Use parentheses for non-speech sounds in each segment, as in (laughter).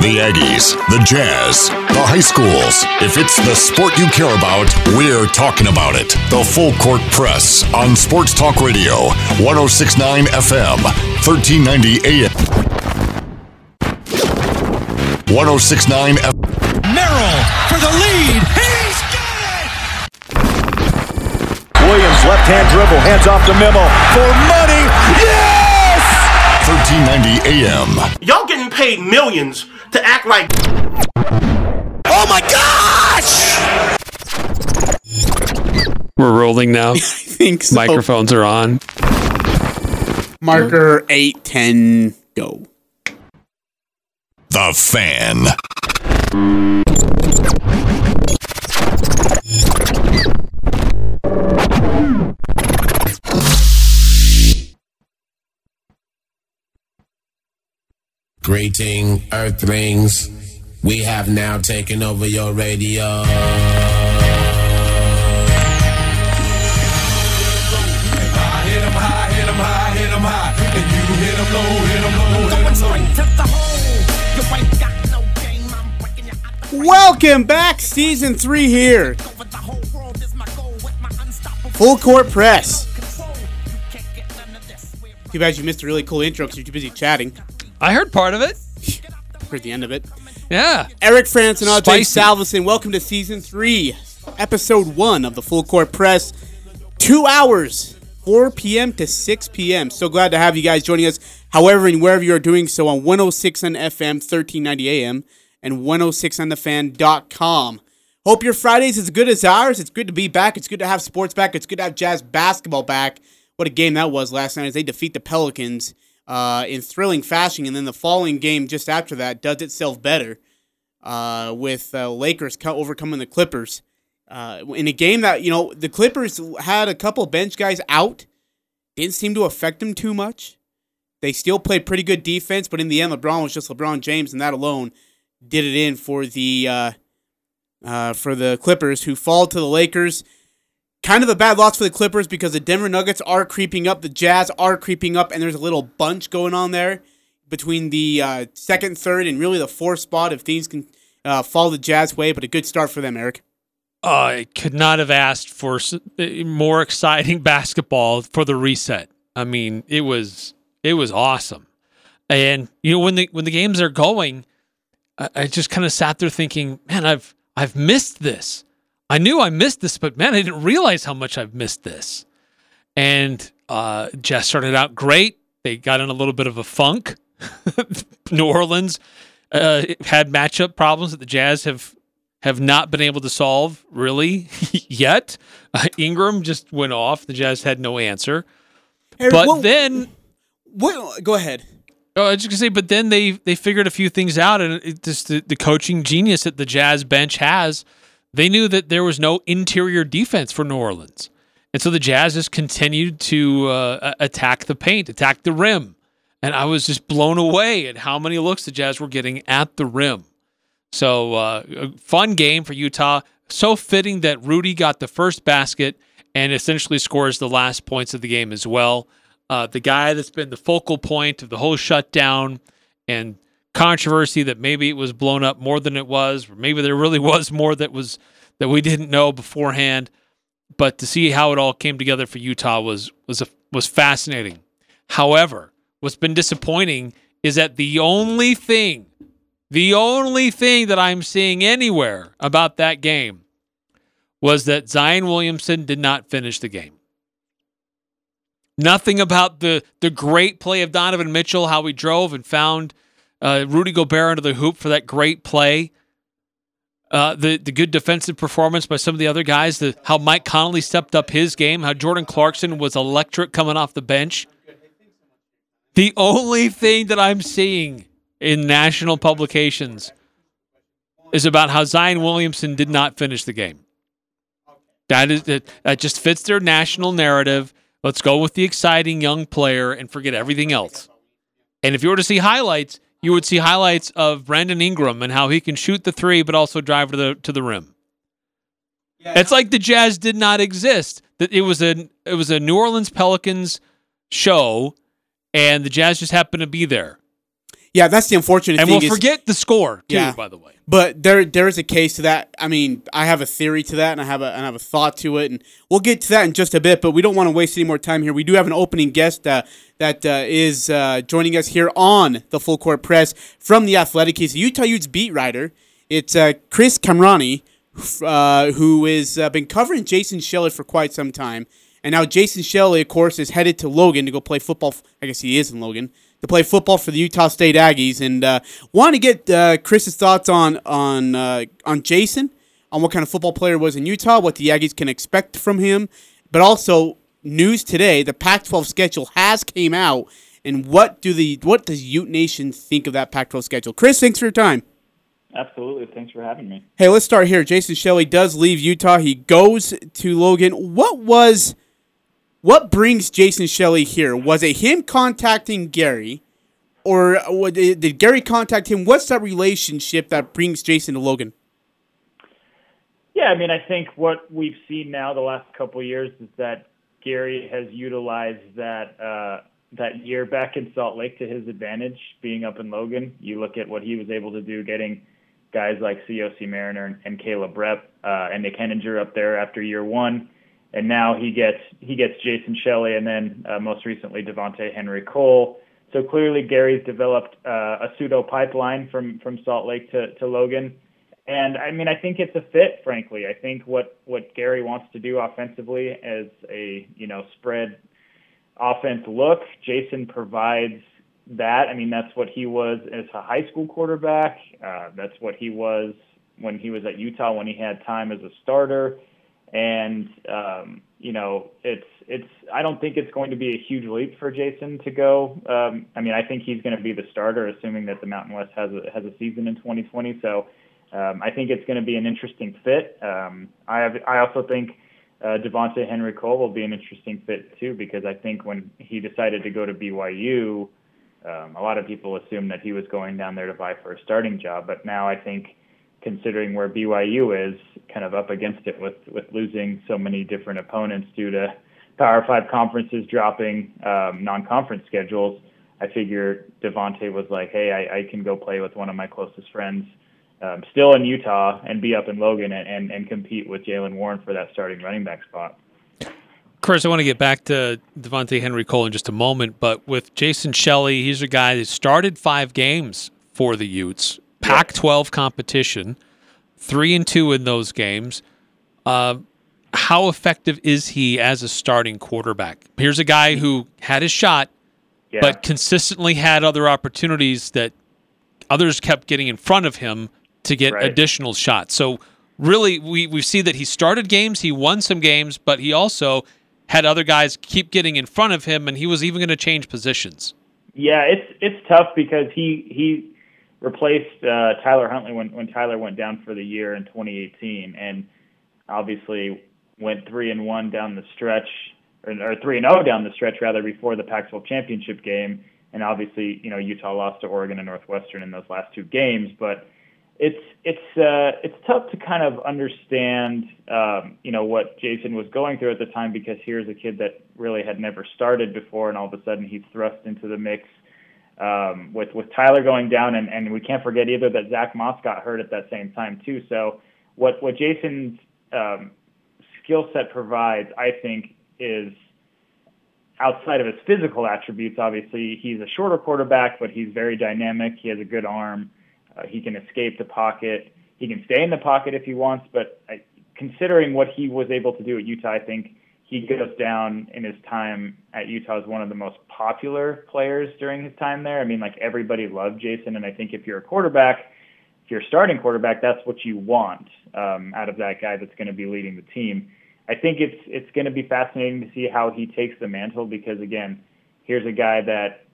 The Aggies, the Jazz, the high schools. If it's the sport you care about, we're talking about it. The Full Court Press on Sports Talk Radio, 1069 FM, 1390 AM. 1069 FM. Merrill for the lead. He's got it! Williams, left hand dribble, hands off to Memo for money. Yes! 1390 AM. Y'all getting paid millions to act like Oh my gosh! We're rolling now. (laughs) I think so. Microphones are on. Marker eight ten go. The Fan. Greeting, Earthlings. We have now taken over your radio. Welcome back, season three here. Full court press. Too bad you missed a really cool intro because you're too busy chatting. I heard part of it. Heard the end of it. Yeah. Eric Frandsen and Ajay Spicy. Salvesen, welcome to season three, episode one of the Full Court Press. Two hours, 4 p.m. to 6 p.m. So glad to have you guys joining us, however and wherever you are doing so on 106 on FM, 1390 AM, and 106onthefan.com. Hope your Friday's as good as ours. It's good to be back. It's good to have sports back. It's good to have Jazz basketball back. What a game that was last night as they defeat the Pelicans uh, in thrilling fashion. And then the following game just after that does itself better uh, with uh, Lakers overcoming the Clippers. Uh, in a game that, you know, the Clippers had a couple bench guys out. Didn't seem to affect them too much. They still played pretty good defense, but in the end, LeBron was just LeBron James, and that alone did it in for the uh, uh, for the Clippers, who fall to the Lakers. Kind of a bad loss for the Clippers because the Denver Nuggets are creeping up, the Jazz are creeping up, and there's a little bunch going on there between the uh, second, third, and really the fourth spot if things can uh, fall the Jazz way. But a good start for them, Eric. I could not have asked for uh, more exciting (laughs) basketball for the reset. I mean, it was it was awesome. And you know when the when the games are going, I, I just kind of sat there thinking, man, I've I've missed this. I knew I missed this, but man, I didn't realize how much I've missed this. And uh, Jazz started out great. They got in a little bit of a funk. (laughs) New Orleans uh, had matchup problems that the Jazz have have not been able to solve really (laughs) yet. Uh, (laughs) Ingram just went off. The Jazz had no answer. But what- then, what, go ahead. oh, I was just gonna say, but then they they figured a few things out, and it just the, the coaching genius that the Jazz bench has. They knew that there was no interior defense for New Orleans, and so the Jazz just continued to uh, attack the paint, attack the rim, and I was just blown away at how many looks the Jazz were getting at the rim. So uh, a fun game for Utah. So fitting that Rudy got the first basket and essentially scores the last points of the game as well. Uh, the guy that's been the focal point of the whole shutdown and controversy that maybe it was blown up more than it was, or maybe there really (laughs) was more that was that we didn't know beforehand. But to see how it all came together for Utah was was a, was fascinating. However, what's been disappointing is that the only thing the only thing that I'm seeing anywhere about that game was that Zion Williamson did not finish the game. Nothing about the the great play of Donovan Mitchell, how he drove and found uh, Rudy Gobert under the hoop for that great play. Uh, the the good defensive performance by some of the other guys. The how Mike Conley stepped up his game. How Jordan Clarkson was electric coming off the bench. The only thing that I'm seeing in national publications is about how Zion Williamson did not finish the game. That is that just fits their national narrative. Let's go with the exciting young player and forget everything else. And if you were to see highlights, you would see highlights of Brandon Ingram and how he can shoot the three, but also drive to the to the rim. it's like the Jazz did not exist. That it was a it was a New Orleans Pelicans show, and the Jazz just happened to be there. Yeah, that's the unfortunate And thing. And we'll is- forget the score too. Yeah. By the way, But there there is a case to that. I mean, I have a theory to that, and I have a and I have a thought to it, and we'll get to that in just a bit. But we don't want to waste any more time here. We do have an opening guest uh, that uh, is uh, joining us here on the Full Court Press from the Athletic. He's a Utah Utes beat writer. It's uh, Chris Kamrani, uh, who has uh, been covering Jason Shelley for quite some time. And now Jason Shelley, of course, is headed to Logan to go play football. I guess he is in Logan to play football for the Utah State Aggies. And uh, want to get uh, Chris's thoughts on on uh, on Jason, on what kind of football player he was in Utah, what the Aggies can expect from him, but also news today: the Pac-12 schedule has came out, and what do the what does Ute Nation think of that Pac-12 schedule? Chris, thanks for your time. Absolutely. Thanks for having me. Hey, let's start here. Jason Shelley does leave Utah. He goes to Logan. What was what brings Jason Shelley here? Was it him contacting Gary, or did Gary contact him? What's that relationship that brings Jason to Logan? Yeah, I mean, I think what we've seen now the last couple years is that Gary has utilized that uh, that year back in Salt Lake to his advantage, being up in Logan. You look at what he was able to do, getting guys like Siosi Mariner and, and Caleb Repp uh, and Nick Heninger up there after year one, and now he gets he gets Jason Shelley and then uh, most recently Devonte Henry Cole. So clearly, Gary's developed uh, a pseudo pipeline from from Salt Lake to, to Logan. And I mean, I think it's a fit, frankly. I think what, what Gary wants to do offensively as a, you know, spread offense look, Jason provides that. I mean, that's what he was as a high school quarterback. Uh, that's what he was when he was at Utah when he had time as a starter. And, um, you know, it's, it's, I don't think it's going to be a huge leap for Jason to go. Um, I mean, I think he's going to be the starter, assuming that the Mountain West has a, has a season in 2020. So, um, I think it's going to be an interesting fit. Um, I have, I also think uh, Devonte Henry Cole will be an interesting fit too because I think when he decided to go to BYU, um, a lot of people assumed that he was going down there to vie for a starting job. But now I think, considering where BYU is, kind of up against it with with losing so many different opponents due to Power Five conferences dropping um, non-conference schedules, I figure Devonte was like, hey, I, I can go play with one of my closest friends um, still in Utah and be up in Logan and, and, and compete with Jaylen Warren for that starting running back spot. Chris, I want to get back to Devonte Henry Cole in just a moment, but with Jason Shelley, he's a guy that started five games for the Utes, Pac-12 competition, three and two in those games. Uh, how effective is he as a starting quarterback? Here's a guy who had his shot, Yeah. but consistently had other opportunities that others kept getting in front of him to get Right. additional shots. So really, we we see that he started games, he won some games, but he also had other guys keep getting in front of him, and he was even going to change positions. Yeah, it's it's tough because he he replaced uh, Tyler Huntley when when Tyler went down for the year in 2018, and obviously went three and one down the stretch, or, or three and zero down the stretch rather before the Pac-12 championship game, and obviously you know Utah lost to Oregon and Northwestern in those last two games, but it's it's uh, it's tough to kind of understand um, you know what Jason was going through at the time because here's a kid that really had never started before and all of a sudden he's thrust into the mix um, with with Tyler going down and, and we can't forget either that Zach Moss got hurt at that same time too. So what what Jason's um, skill set provides, I think, is outside of his physical attributes. Obviously, he's a shorter quarterback, but he's very dynamic. He has a good arm. Uh, he can escape the pocket. He can stay in the pocket if he wants. But I, considering what he was able to do at Utah, I think he goes down in his time at Utah as one of the most popular players during his time there. I mean, like everybody loved Jason, and I think if you're a quarterback, if you're starting quarterback, that's what you want um, out of that guy that's going to be leading the team. I think it's it's going to be fascinating to see how he takes the mantle because again, here's a guy that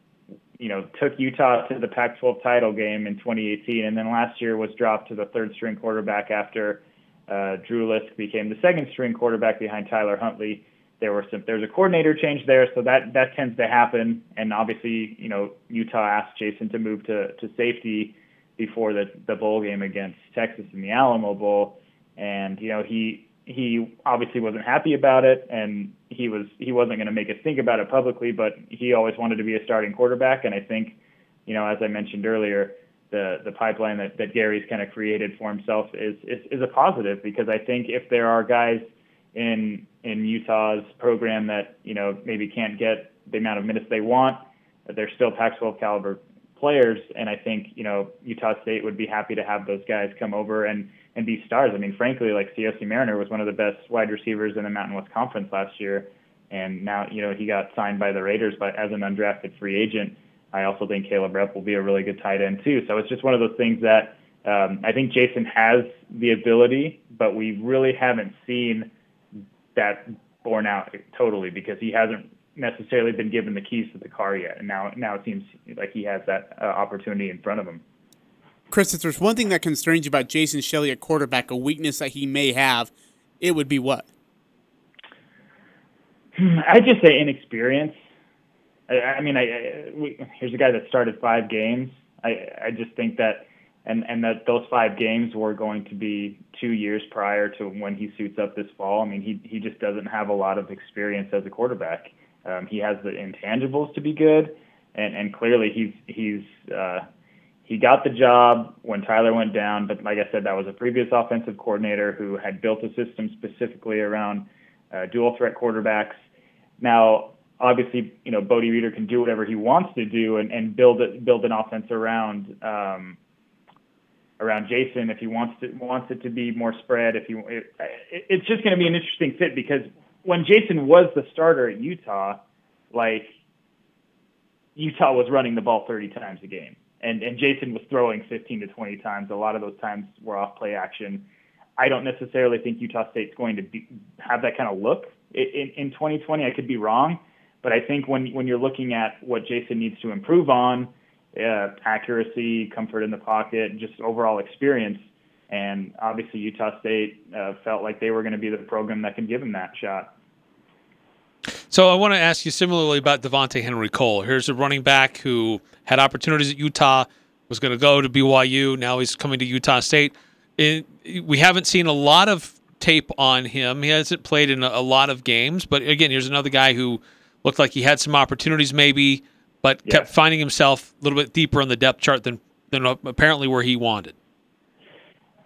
you know took Utah to the Pac-12 title game in 2018, and then last year was dropped to the third string quarterback after uh, Drew Lisk became the second string quarterback behind Tyler Huntley. There were some there's a coordinator change there, so that that tends to happen. And obviously, you know Utah asked Jason to move to to safety before the the bowl game against Texas in the Alamo Bowl, and you know he he obviously wasn't happy about it and he was he wasn't going to make us think about it publicly but he always wanted to be a starting quarterback and i think you know, as I mentioned earlier, the the pipeline that, that Gary's kind of created for himself is, is is a positive because I think if there are guys in in Utah's program that you know maybe can't get the amount of minutes they want, they're still Pac-12 caliber players, and I think you know Utah State would be happy to have those guys come over and and be stars. I mean, frankly, like Siosi Mariner was one of the best wide receivers in the Mountain West Conference last year, and now you know he got signed by the Raiders, but as an undrafted free agent. I also think Caleb Repp will be a really good tight end too. So it's just one of those things that um, I think Jason has the ability, but we really haven't seen that borne out totally because he hasn't necessarily been given the keys to the car yet, and now now it seems like he has that uh, opportunity in front of him. Chris, if there's one thing that concerns you about Jason Shelley at quarterback, a weakness that he may have, it would be what? I'd just say inexperience. I, I mean, I, I we, here's a guy that started five games. I I just think that, and and that those five games were going to be two years prior to when he suits up this fall. I mean, he he just doesn't have a lot of experience as a quarterback. Um, he has the intangibles to be good, and and clearly he's he's uh, he got the job when Tyler went down. But like I said, that was a previous offensive coordinator who had built a system specifically around uh, dual threat quarterbacks. Now obviously, you know, Bodie Reeder can do whatever he wants to do and, and build it, build an offense around um, around Jason if he wants to wants it to be more spread. If he, it, it's just going to be an interesting fit because when Jason was the starter at Utah, like Utah was running the ball 30 times a game, and and Jason was throwing 15 to 20 times. A lot of those times were off play action. I don't necessarily think Utah State's going to be, have that kind of look in, in 2020. I could be wrong, but I think when when you're looking at what Jason needs to improve on, uh, accuracy, comfort in the pocket, just overall experience, and obviously Utah State uh, felt like they were going to be the program that can give him that shot. So I want to ask you similarly about Devontae Henry Cole. Here's a running back who had opportunities at Utah, was going to go to BYU. Now he's coming to Utah State. It, we haven't seen a lot of tape on him. He hasn't played in a, a lot of games, but again, here's another guy who looked like he had some opportunities maybe, but yeah. kept finding himself a little bit deeper on the depth chart than than apparently where he wanted.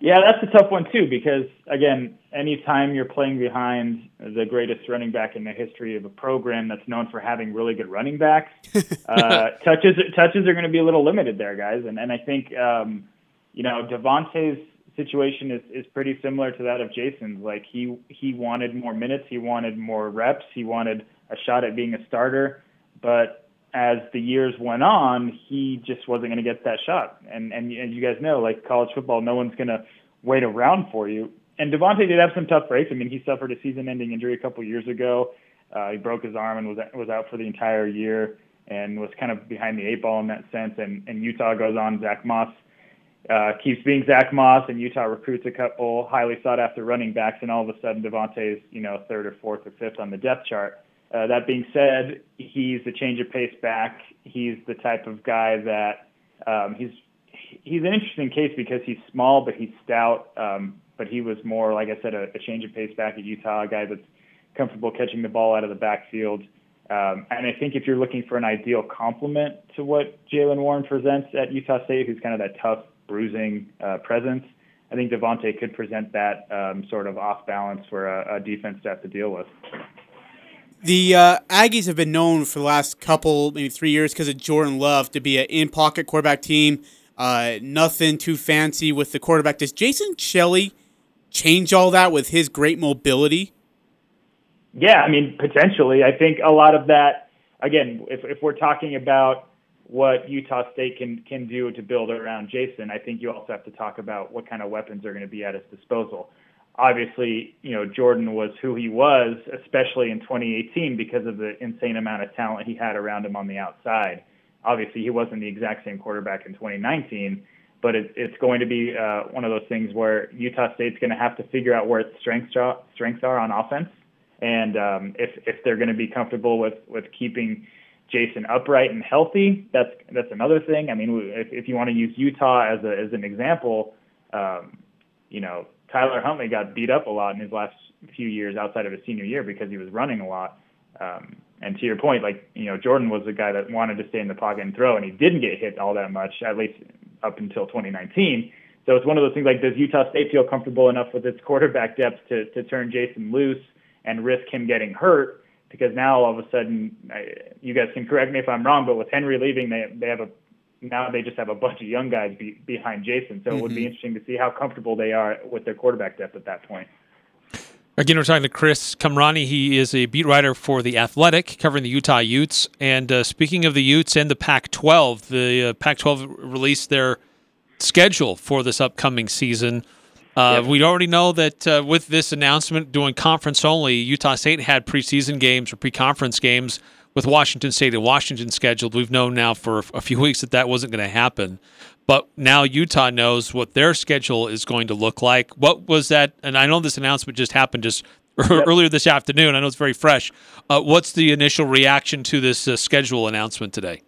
Yeah, that's a tough one too because again, anytime you're playing behind the greatest running back in the history of a program that's known for having really good running backs, (laughs) uh, touches touches are going to be a little limited there, guys. And and I think um, you know Devontae's situation is, is pretty similar to that of Jason's. Like he he wanted more minutes, he wanted more reps, he wanted a shot at being a starter. But as the years went on, he just wasn't going to get that shot. And and and you guys know, like college football, no one's going to wait around for you. And Devontae did have some tough breaks. I mean, he suffered a season-ending injury a couple years ago. Uh, he broke his arm and was was out for the entire year and was kind of behind the eight ball in that sense. And and Utah goes on. Zach Moss uh, keeps being Zach Moss, and Utah recruits a couple highly sought-after running backs, and all of a sudden Devontae's you know third or fourth or fifth on the depth chart. Uh, that being said, he's a change of pace back. He's the type of guy that um, he's he's an interesting case because he's small but he's stout. Um, but he was more, like I said, a, a change of pace back at Utah, a guy that's comfortable catching the ball out of the backfield. Um, and I think if you're looking for an ideal complement to what Jaylen Warren presents at Utah State, who's kind of that tough, bruising uh, presence, I think Devontae could present that um, sort of off balance for a, a defense to have to deal with. The uh, Aggies have been known for the last couple, maybe three years, because of Jordan Love to be an in pocket quarterback team. Uh, nothing too fancy with the quarterback. Does Jason Shelley change all that with his great mobility? Yeah, I mean, potentially. I think a lot of that, again, if, if we're talking about what Utah State can, can do to build around Jason, I think you also have to talk about what kind of weapons are going to be at his disposal obviously, you know, Jordan was who he was, especially in 2018 because of the insane amount of talent he had around him on the outside. Obviously, he wasn't the exact same quarterback in 2019, but it, it's going to be uh, one of those things where Utah State's going to have to figure out where its strengths are, strengths are on offense, and um, if if they're going to be comfortable with with keeping Jason upright and healthy, that's that's another thing. I mean, if, if you want to use Utah as a as an example, um, you know, Tyler Huntley got beat up a lot in his last few years outside of his senior year because he was running a lot. Um, And to your point, like you know, Jordan was a guy that wanted to stay in the pocket and throw, and he didn't get hit all that much, at least up until 2019. So it's one of those things like, does Utah State feel comfortable enough with its quarterback depth to to turn Jason loose and risk him getting hurt? Because now all of a sudden, I, you guys can correct me if I'm wrong, but with Henry leaving, they they have a now they just have a bunch of young guys be, behind Jason. So it would be interesting to see how comfortable they are with their quarterback depth at that point. Again, we're talking to Chris Kamrani. He is a beat writer for The Athletic, covering the Utah Utes. And uh, speaking of the Utes and the Pac 12, the uh, Pac 12 released their schedule for this upcoming season. Uh, We already know that uh, with this announcement, doing conference only, Utah State had preseason games or pre conference games with Washington State and Washington scheduled. We've known now for a few weeks that that wasn't going to happen. But now Utah knows what their schedule is going to look like. What was that? And I know this announcement just happened just (laughs) earlier this afternoon. I know it's very fresh. Uh, what's the initial reaction to this uh, schedule announcement today?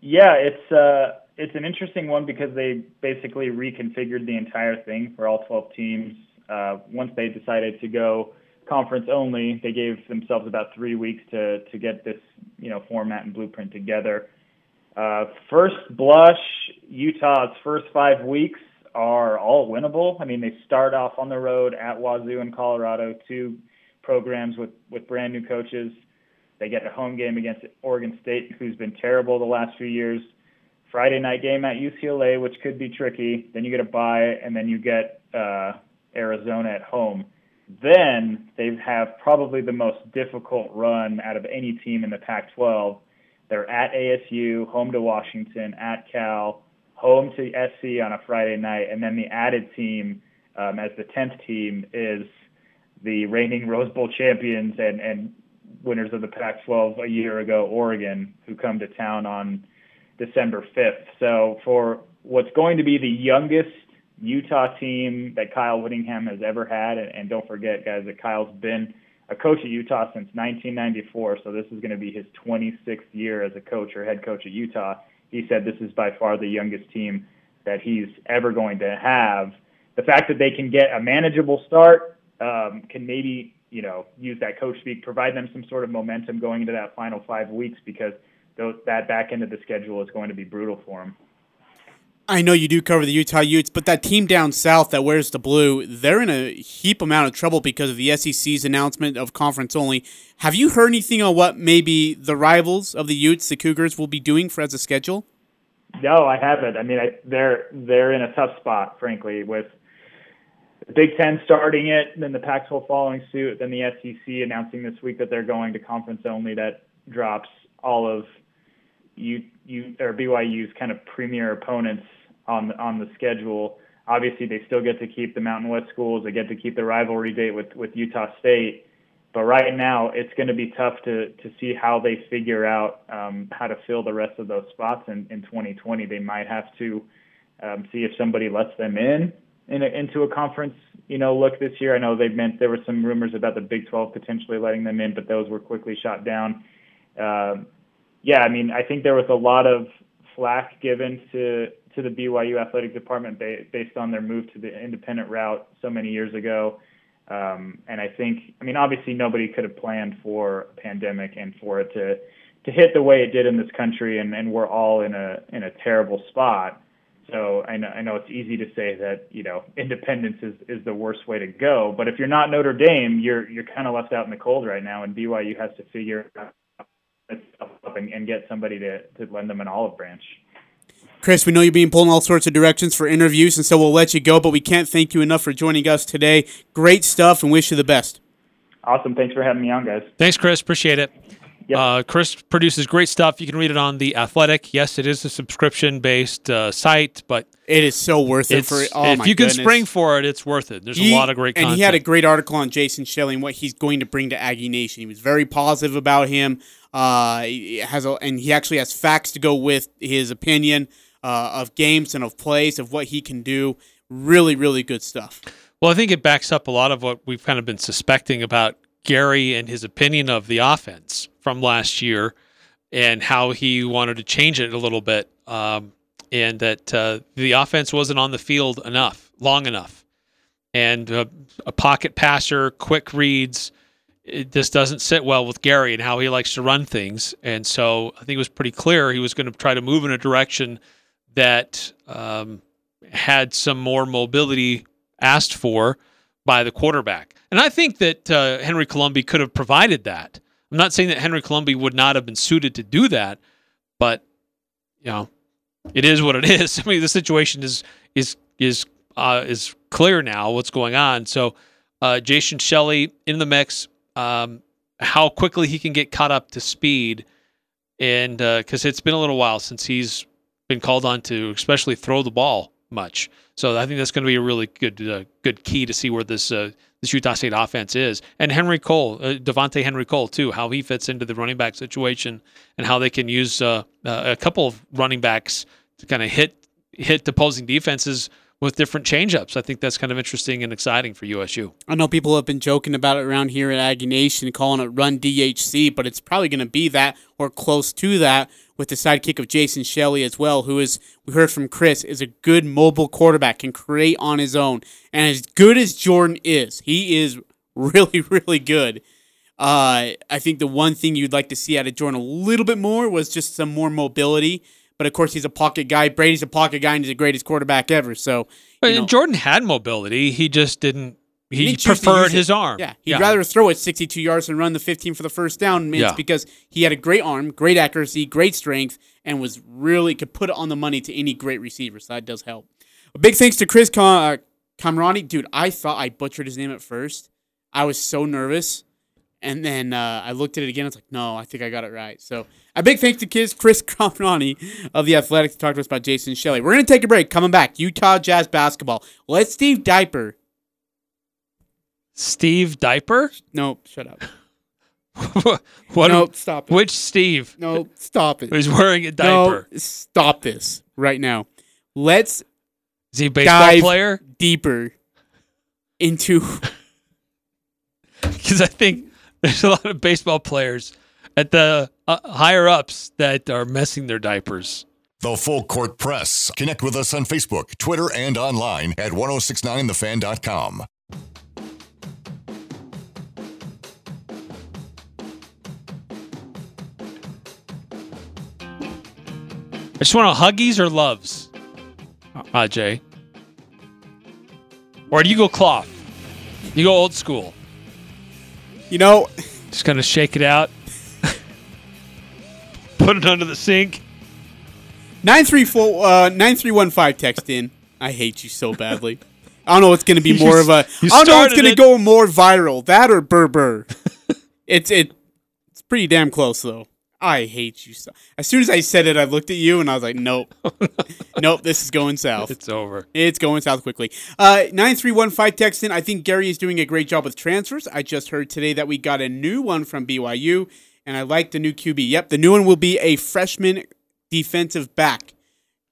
Yeah, it's uh, it's an interesting one because they basically reconfigured the entire thing for all 12 teams. Uh, once they decided to go conference only, they gave themselves about three weeks to to get this you know format and blueprint together. Uh, first blush, Utah's first five weeks are all winnable. I mean, they start off on the road at Wazoo in Colorado, two programs with, with brand new coaches. They get a home game against Oregon State, who's been terrible the last few years. Friday night game at UCLA, which could be tricky. Then you get a bye, and then you get uh, Arizona at home. Then they have probably the most difficult run out of any team in the Pac 12 they're at ASU, home to Washington, at Cal, home to SC on a Friday night, and then the added team um, as the tenth team is the reigning Rose Bowl champions and and winners of the Pac-12 a year ago, Oregon, who come to town on December 5th. So for what's going to be the youngest Utah team that Kyle Whittingham has ever had, and, and don't forget, guys, that Kyle's been a coach at Utah since 1994, so this is going to be his 26th year as a coach or head coach at Utah. He said this is by far the youngest team that he's ever going to have. The fact that they can get a manageable start um, can maybe you know use that coach speak, provide them some sort of momentum going into that final five weeks because those, that back end of the schedule is going to be brutal for them. I know you do cover the Utah Utes, but that team down south that wears the blue, they're in a heap amount of trouble because of the SEC's announcement of conference only. Have you heard anything on what maybe the rivals of the Utes, the Cougars, will be doing for as a schedule? No, I haven't. I mean, I, they're they're in a tough spot, frankly, with the Big Ten starting it, then the Pac-12 following suit, then the SEC announcing this week that they're going to conference only. That drops all of you you or BYU's kind of premier opponents on the, on the schedule. Obviously, they still get to keep the Mountain West schools. They get to keep the rivalry date with with Utah State. But right now, it's going to be tough to to see how they figure out um, how to fill the rest of those spots in, in 2020. They might have to um, see if somebody lets them in, in a, into a conference. You know, look this year. I know they meant there were some rumors about the Big 12 potentially letting them in, but those were quickly shot down. Uh, yeah, I mean, I think there was a lot of flack given to to the BYU athletic department ba- based on their move to the independent route so many years ago. Um, and I think, I mean, obviously nobody could have planned for a pandemic and for it to to hit the way it did in this country, and, and we're all in a in a terrible spot. So I know, I know it's easy to say that you know independence is, is the worst way to go, but if you're not Notre Dame, you're you're kind of left out in the cold right now, and BYU has to figure up and, and get somebody to, to lend them an olive branch. Chris, we know you're being pulled in all sorts of directions for interviews, and so we'll let you go, but we can't thank you enough for joining us today. Great stuff, and wish you the best. Awesome. Thanks for having me on, guys. Thanks, Chris. Appreciate it. Yep. Uh, Chris produces great stuff. You can read it on The Athletic. Yes, it is a subscription based uh, site, but It is so worth it for oh if my you can spring for it, it's worth it. There's He- a lot of great and content. he had a great article on Jason Shelley and what he's going to bring to Aggie Nation. He was very positive about him. Uh, he has a, and he actually has facts to go with his opinion uh, of games and of plays of what he can do. Really, really good stuff. Well, I think it backs up a lot of what we've kind of been suspecting about Gary and his opinion of the offense from last year and how he wanted to change it a little bit. Um, and that uh, the offense wasn't on the field enough, long enough. And uh, a pocket passer, quick reads, it just doesn't sit well with Gary and how he likes to run things. And so I think it was pretty clear he was going to try to move in a direction that um, had some more mobility asked for by the quarterback. And I think that uh, Henry Colombi could have provided that. I'm not saying that Henry Colombi would not have been suited to do that, but you know, it is what it (laughs) is. I mean, the situation is is is uh, is clear now. What's going on? So, uh, Jason Shelley in the mix. Um, how quickly he can get caught up to speed, and because uh, it's been a little while since he's been called on to, especially throw the ball much. So I think that's going to be a really good uh, good key to see where this uh, this Utah State offense is. And Henry Cole, uh, Devontae Henry Cole too, how he fits into the running back situation and how they can use uh, uh, a couple of running backs to kind of hit hit opposing defenses with different changeups. I think that's kind of interesting and exciting for USU. I know people have been joking about it around here at Aggie Nation, calling it Run DHC, but it's probably going to be that or close to that with the sidekick of Jason Shelley as well, who is we heard from Chris is a good mobile quarterback, can create on his own, and as good as Jordan is, he is really (laughs) really good. Uh, I think the one thing you'd like to see out of Jordan a little bit more was just some more mobility. But of course, he's a pocket guy. Brady's a pocket guy, and he's the greatest quarterback ever. So, but know, Jordan had mobility. He just didn't. He, he preferred his arm. Yeah, he'd yeah. rather throw it 62 yards and run the 15 for the first down. And yeah. It's because he had a great arm, great accuracy, great strength, and was really could put it on the money to any great receiver. So that does help. A big thanks to Chris Con- uh, Kamrani. Dude, I thought I butchered his name at first. I was so nervous. And then uh, I looked at it again. It's like, no, I think I got it right. So a big thanks to Kids Chris (laughs) Kamrani of the Athletics to talk to us about Jason Shelley. We're going to take a break. Coming back, Utah Jazz basketball. Let Steve Diaper. Steve Diaper? No, shut up. (laughs) what? No, stop it. Which Steve? No, stop it. He's wearing a diaper? No, stop this right now. Let's. Is he a baseball player? Deeper into. (laughs) Because I think there's a lot of baseball players at the uh, higher ups that are messing their diapers. The Full Court Press. Connect with us on Facebook, Twitter, and online at 1069thefan.com. I just want a huggies or loves, uh, Jay. Or do you go cloth? You go old school. You know, just gonna shake it out, (laughs) put it under the sink. Nine three four uh, nine three one five text in. I hate you so badly. I don't know what's gonna be (laughs) more of a. I don't know what's gonna it. go more viral. That or Burr Burr. (laughs) it's it. It's pretty damn close though. I hate you so. As soon as I said it, I looked at you and I was like, nope, (laughs) nope, this is going south. It's over. It's going south quickly. Uh, nine three one five text in. I think Gary is doing a great job with transfers. I just heard today that we got a new one from BYU, and I like the new QB. Yep, the new one will be a freshman defensive back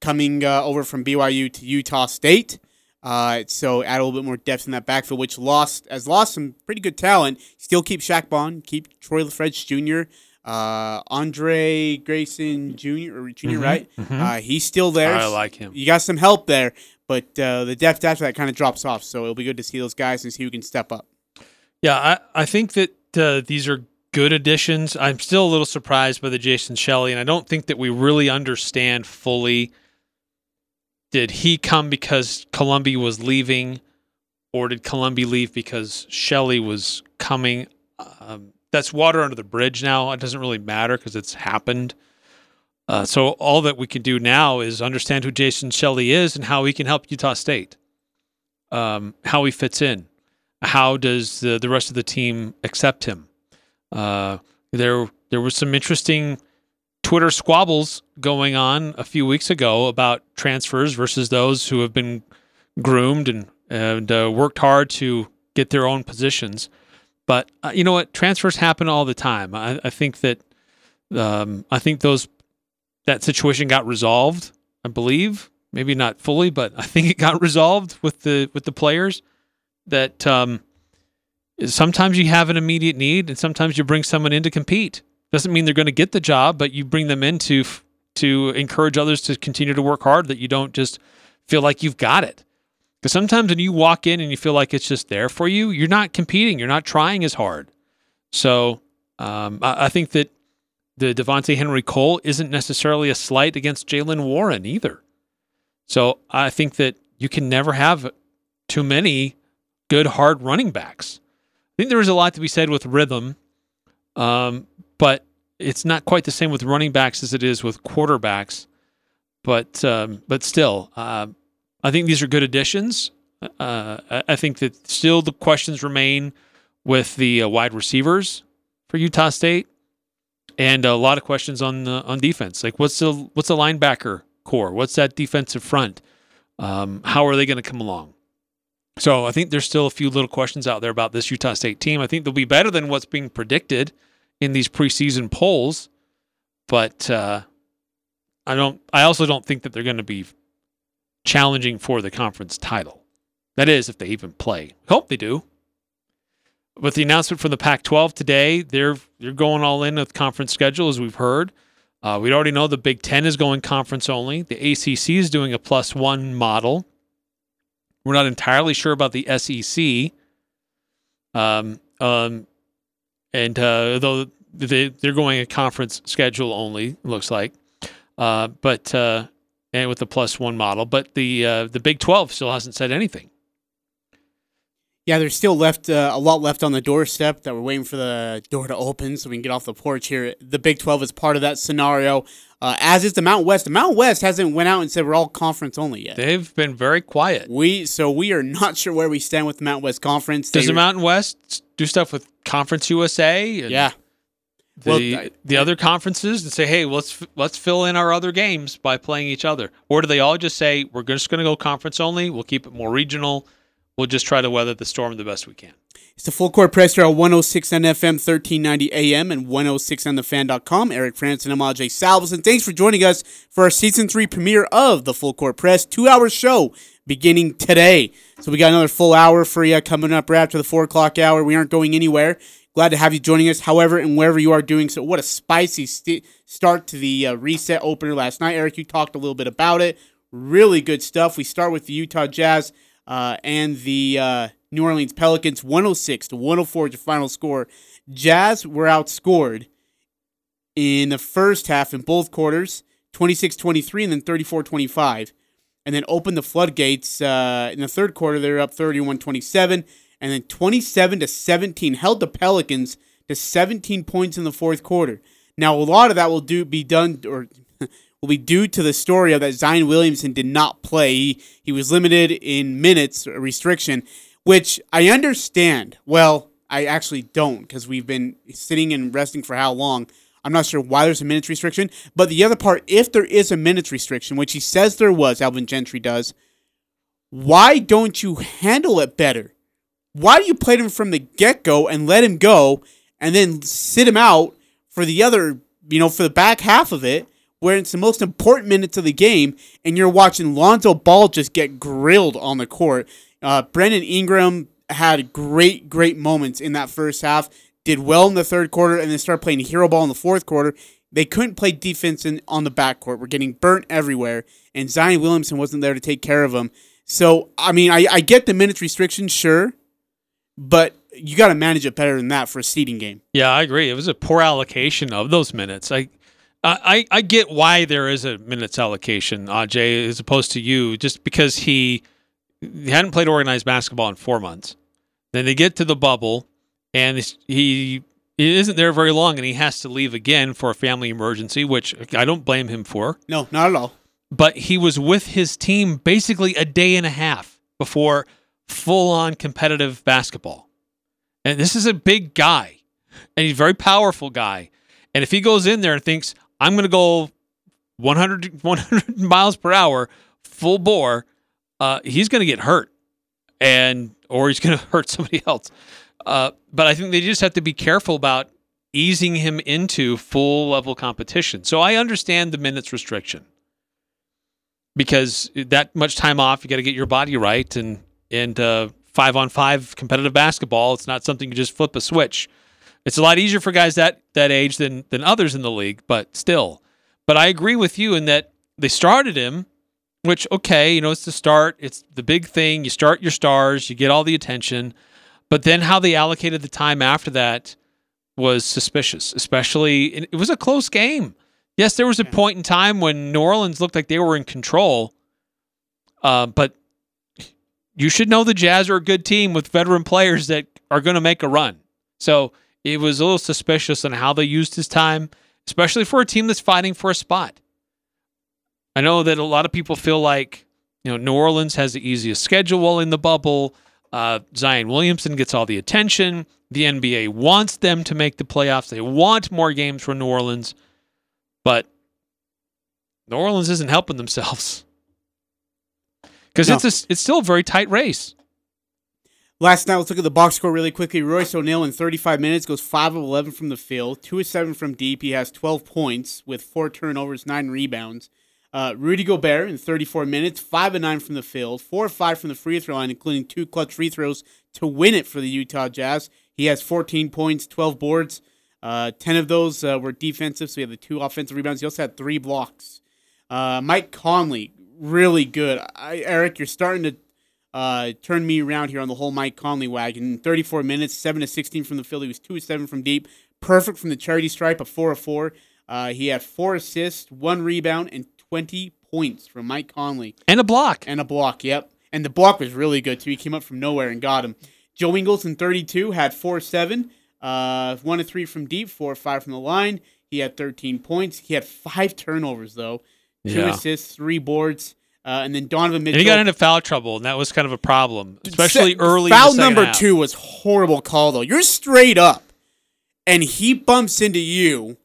coming uh, over from BYU to Utah State. Uh, so add a little bit more depth in that backfield, which lost has lost some pretty good talent. Still keep Shaq Bond, keep Troy LaFredge Jr uh, Andre Grayson Jr. or junior mm-hmm, right? Mm-hmm. Uh, he's still there. I like him. You got some help there, but uh, the depth after that kind of drops off. So it'll be good to see those guys and see who can step up. Yeah, I, I think that uh, these are good additions. I'm still a little surprised by the Jason Shelley, and I don't think that we really understand fully. Did he come because Colombi was leaving, or did Colombi leave because Shelley was coming? Um, that's water under the bridge now. It doesn't really matter because it's happened. Uh, so all that we can do now is understand who Jason Shelley is and how he can help Utah State, um, how he fits in, how does the, the rest of the team accept him. Uh, there there was some interesting Twitter squabbles going on a few weeks ago about transfers versus those who have been groomed and and uh, worked hard to get their own positions. But uh, you know what? Transfers happen all the time. I, I think that um, I think those that situation got resolved. I believe maybe not fully, but I think it got (laughs) resolved with the with the players. That um, sometimes you have an immediate need, and sometimes you bring someone in to compete. Doesn't mean they're going to get the job, but you bring them in to to encourage others to continue to work hard. That you don't just feel like you've got it. Because sometimes when you walk in and you feel like it's just there for you, you're not competing, you're not trying as hard. So um, I, I think that the Devontae Henry Cole isn't necessarily a slight against Jaylen Warren either. So I think that you can never have too many good hard running backs. I think there is a lot to be said with rhythm, um, but it's not quite the same with running backs as it is with quarterbacks. But um, but still, uh, I think these are good additions. Uh, I- think that still the questions remain with the uh, wide receivers for Utah State, and a lot of questions on the, on defense. Like what's the what's the linebacker core? What's that defensive front? Um, how are they going to come along? So I think there's still a few little questions out there about this Utah State team. I think they'll be better than what's being predicted in these preseason polls, but uh, I don't. I also don't think that they're going to be challenging for the conference title. That is, if they even play. Hope they do. With the announcement from the Pac-12 today, they're they're going all in with conference schedule, as we've heard. Uh, we already know the Big Ten is going conference only. The ACC is doing a plus one model. We're not entirely sure about the SEC. Um, um, and uh, though they they're going a conference schedule only, looks like. Uh, but uh, and with the plus one model, but the uh, the Big Twelve still hasn't said anything. Yeah, there's still left uh, a lot left on the doorstep that we're waiting for the door to open so we can get off the porch here. The Big 12 is part of that scenario, uh, as is the Mountain West. The Mountain West hasn't went out and said we're all conference only yet. They've been very quiet. We so we are not sure where we stand with the Mountain West Conference. Does They- the Mountain West do stuff with Conference USA? Yeah, The, Well, I- the other conferences and say, hey, let's let's fill in our other games by playing each other, or do they all just say we're just going to go conference only? We'll keep it more regional. We'll just try to weather the storm the best we can. It's the full court press here at 106 on FM, 1390 AM, and 106 on thefan.com. Eric Frandsen and Ajay Salvesen. Thanks for joining us for our season three premiere of the full court press. Two hour show beginning today. So we got another full hour for you coming up right after the four o'clock hour. We aren't going anywhere. Glad to have you joining us, however, and wherever you are doing so. What a spicy st- start to the uh, reset opener last night. Eric, you talked a little bit about it. Really good stuff. We start with the Utah Jazz uh, and the uh, New Orleans Pelicans, 106 to 104 is your final score. Jazz were outscored in the first half in both quarters, 26 23 and then 34 25. And then opened the floodgates uh, in the third quarter. They're up 31 27. And then 27 to 17 held the Pelicans to 17 points in the fourth quarter. Now, a lot of that will do be done or (laughs) will be due to the story of that Zion Williamson did not play. He, he was limited in minutes restriction, which I understand. Well, I actually don't because we've been sitting and resting for how long. I'm not sure why there's a minutes restriction. But the other part, if there is a minutes restriction, which he says there was, Alvin Gentry does, why don't you handle it better? Why do you play him from the get go and let him go and then sit him out for the other, you know, for the back half of it, where it's the most important minutes of the game, and you're watching Lonzo Ball just get grilled on the court. Uh, Brendan Ingram had great, great moments in that first half, did well in the third quarter, and then started playing hero ball in the fourth quarter. They couldn't play defense in, on the backcourt. We're getting burnt everywhere, and Zion Williamson wasn't there to take care of them. So, I mean, I, I get the minutes restriction, sure, but you got to manage it better than that for a seeding game. Yeah, I agree. It was a poor allocation of those minutes. I, I, I get why there is a minutes allocation, Ajay, as opposed to you, just because he, he hadn't played organized basketball in four months. Then they get to the bubble, and he he isn't there very long, and he has to leave again for a family emergency, which I don't blame him for. No, not at all. But he was with his team basically a day and a half before full on competitive basketball. And this is a big guy, and he's a very powerful guy. And if he goes in there and thinks, I'm going to go 100, (laughs) 100 miles per hour, full bore, uh, he's going to get hurt, and or he's going (laughs) to hurt somebody else. Uh, but I think they just have to be careful about easing him into full level competition. So I understand the minutes restriction because that much time off, you got to get your body right, and and uh, five on five competitive basketball, it's not something you just flip a switch. It's a lot easier for guys that that age than than others in the league, but still. But I agree with you in that they started him, which okay, you know, it's the start, it's the big thing. You start your stars, you get all the attention, but then how they allocated the time after that was suspicious, especially it was a close game. Yes, there was a point in time when New Orleans looked like they were in control, uh, but you should know the Jazz are a good team with veteran players that are going to make a run. So it was a little suspicious on how they used his time, especially for a team that's fighting for a spot. I know that a lot of people feel like you know New Orleans has the easiest schedule while in the bubble. Uh, Zion Williamson gets all the attention. The NBA wants them to make the playoffs. They want more games from New Orleans, but New Orleans isn't helping themselves (laughs) because No. it's a, it's still a very tight race. Last night, let's look at the box score really quickly. Royce O'Neal in 35 minutes goes 5 of 11 from the field, 2 of 7 from deep. He has 12 points with 4 turnovers, 9 rebounds. Uh, Rudy Gobert in 34 minutes, 5 of 9 from the field, 4 of 5 from the free throw line, including 2 clutch free throws to win it for the Utah Jazz. He has 14 points, 12 boards. Uh, 10 of those uh, were defensive, so he had the 2 offensive rebounds. He also had 3 blocks. Uh, Mike Conley, really good. I, Eric, you're starting to uh, turn me around here on the whole Mike Conley wagon. In 34 minutes, 7 to 16 from the field. He was 2 to 7 from deep. Perfect from the charity stripe, a 4 of 4. Uh, he had 4 assists, 1 rebound, and 20 points from Mike Conley. And a block. And a block, yep. And the block was really good, too. He came up from nowhere and got him. Joe Ingles in 32 had 4 7, uh, 1 of 3 from deep, 4 of 5 from the line. He had 13 points. He had 5 turnovers, though. 2 Yeah. assists, 3 boards. Uh, and then Donovan Mitchell. And he got into foul trouble, and that was kind of a problem, especially Se- early. in Foul number half. two was horrible call though. You're straight up, and he bumps into you,